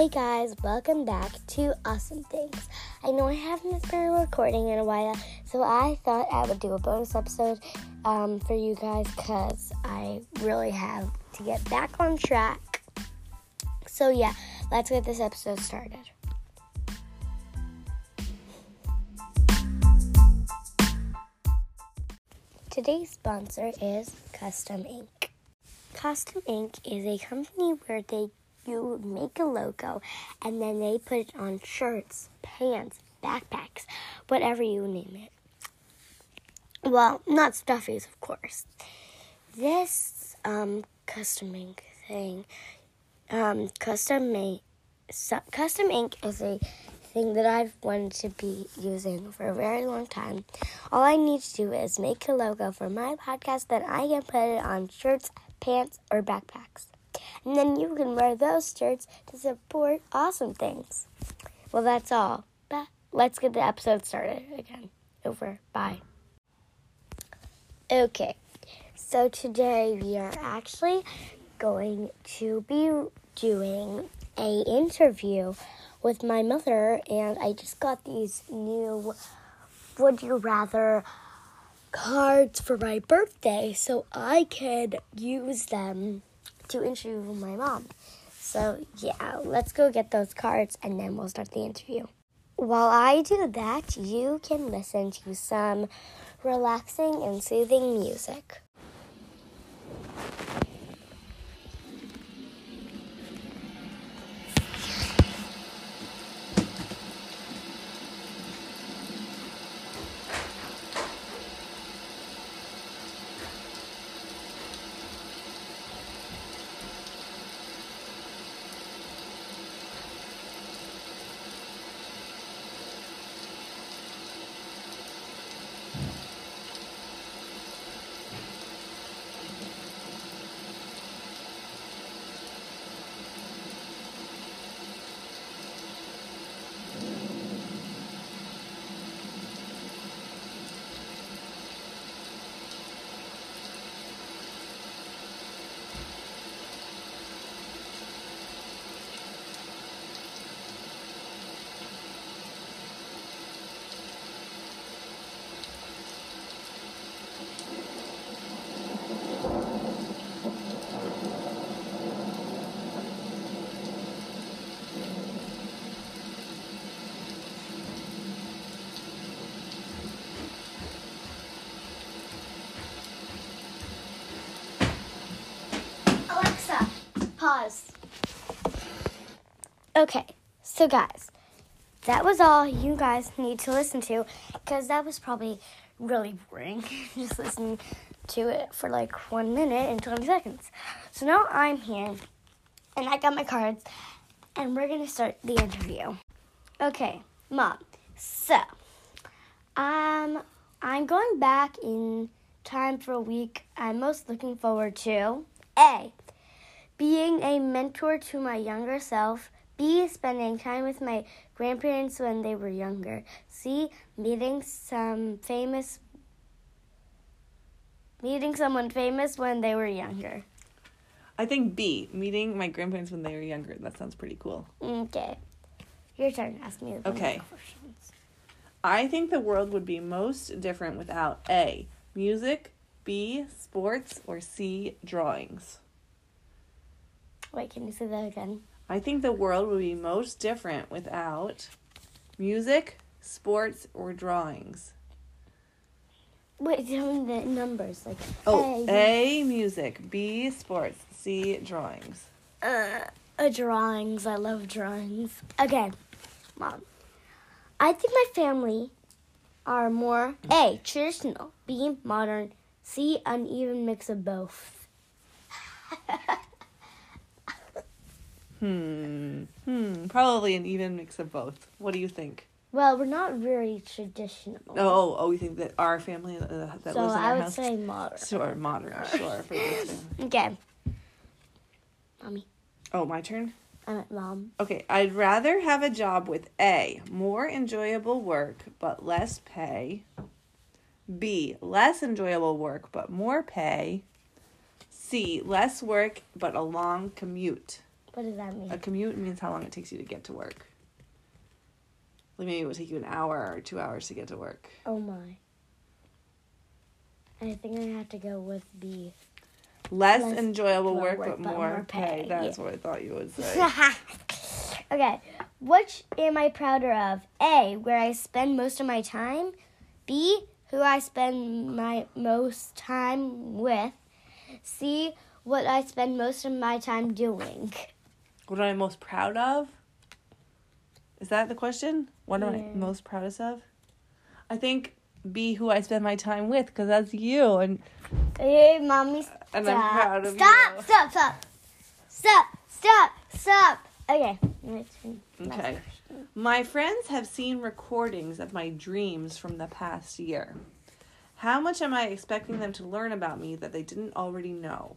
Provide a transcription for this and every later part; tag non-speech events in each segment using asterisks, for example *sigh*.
Hey guys, welcome back to Awesome Things. I know I haven't been recording in a while, so I thought I would do a bonus episode um, for you guys because I really have to get back on track. So, yeah, let's get this episode started. Today's sponsor is Custom Ink. Custom Ink is a company where they you make a logo and then they put it on shirts, pants, backpacks, whatever you name it. Well, not stuffies, of course. This um, custom ink thing, um, custom custom ink is a thing that I've wanted to be using for a very long time. All I need to do is make a logo for my podcast, then I can put it on shirts, pants, or backpacks. And then you can wear those shirts to support awesome things. Well, that's all. But let's get the episode started again. Over. Bye. Okay, so today we are actually going to be doing a interview with my mother, and I just got these new Would You Rather cards for my birthday, so I could use them to interview my mom. So, yeah, let's go get those cards and then we'll start the interview. While I do that, you can listen to some relaxing and soothing music. Pause. Okay, so guys, that was all you guys need to listen to because that was probably really boring. *laughs* Just listen to it for like one minute and 20 seconds. So now I'm here and I got my cards and we're going to start the interview. Okay, mom. So, um, I'm going back in time for a week. I'm most looking forward to A. Being a mentor to my younger self. B. Spending time with my grandparents when they were younger. C. Meeting some famous meeting someone famous when they were younger. I think B, meeting my grandparents when they were younger. That sounds pretty cool. Okay. Your turn to ask me the Okay. questions. I think the world would be most different without A, music, B, sports, or C, drawings. Wait, can you say that again? I think the world would be most different without music, sports, or drawings. Wait, tell me the numbers. Like Oh, A, A, music, B, sports, C, drawings. Uh, uh, drawings. I love drawings. Okay, mom. I think my family are more A, traditional, B, modern, C, uneven mix of both. *laughs* Hmm. Hmm. Probably an even mix of both. What do you think? Well, we're not very traditional. Oh, oh, oh we think that our family uh, that so lives in I our would house. say modern. Sure, modern. *laughs* Sure, for family. Okay. Mommy, Oh, my turn. I'm at mom. Okay, I'd rather have a job with A, more enjoyable work but less pay. B, less enjoyable work but more pay. C, less work but a long commute. What does that mean? A commute means how long it takes you to get to work. Like maybe it would take you an hour or two hours to get to work. Oh my. I think I have to go with B. Less, Less enjoyable work, work, but but more, more pay. pay, That's yeah. what I thought you would say. *laughs* okay. Which am I prouder of? A, where I spend most of my time. B, who I spend my most time with. C, what I spend most of my time doing. What am I most proud of? Is that the question? What am I most proudest of? I think be who I spend my time with because that's you and Hey, mommy, stop. and I'm proud of stop, you. Stop, stop, stop, stop, stop. Okay. my turn. My Okay. My friends have seen recordings of my dreams from the past year. How much am I expecting them to learn about me that they didn't already know?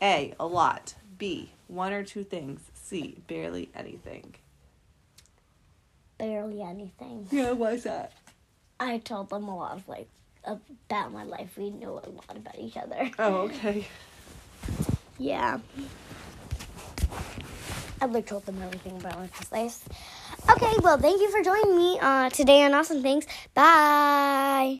A. A lot. B. One or two things. C. Barely anything. Barely anything. *laughs* Yeah, why's that? I told them a lot of like about my life. We know a lot about each other. Oh, okay. *laughs* Yeah. I like told them everything about my life. Okay, well, thank you for joining me uh, today on Awesome Things. Bye.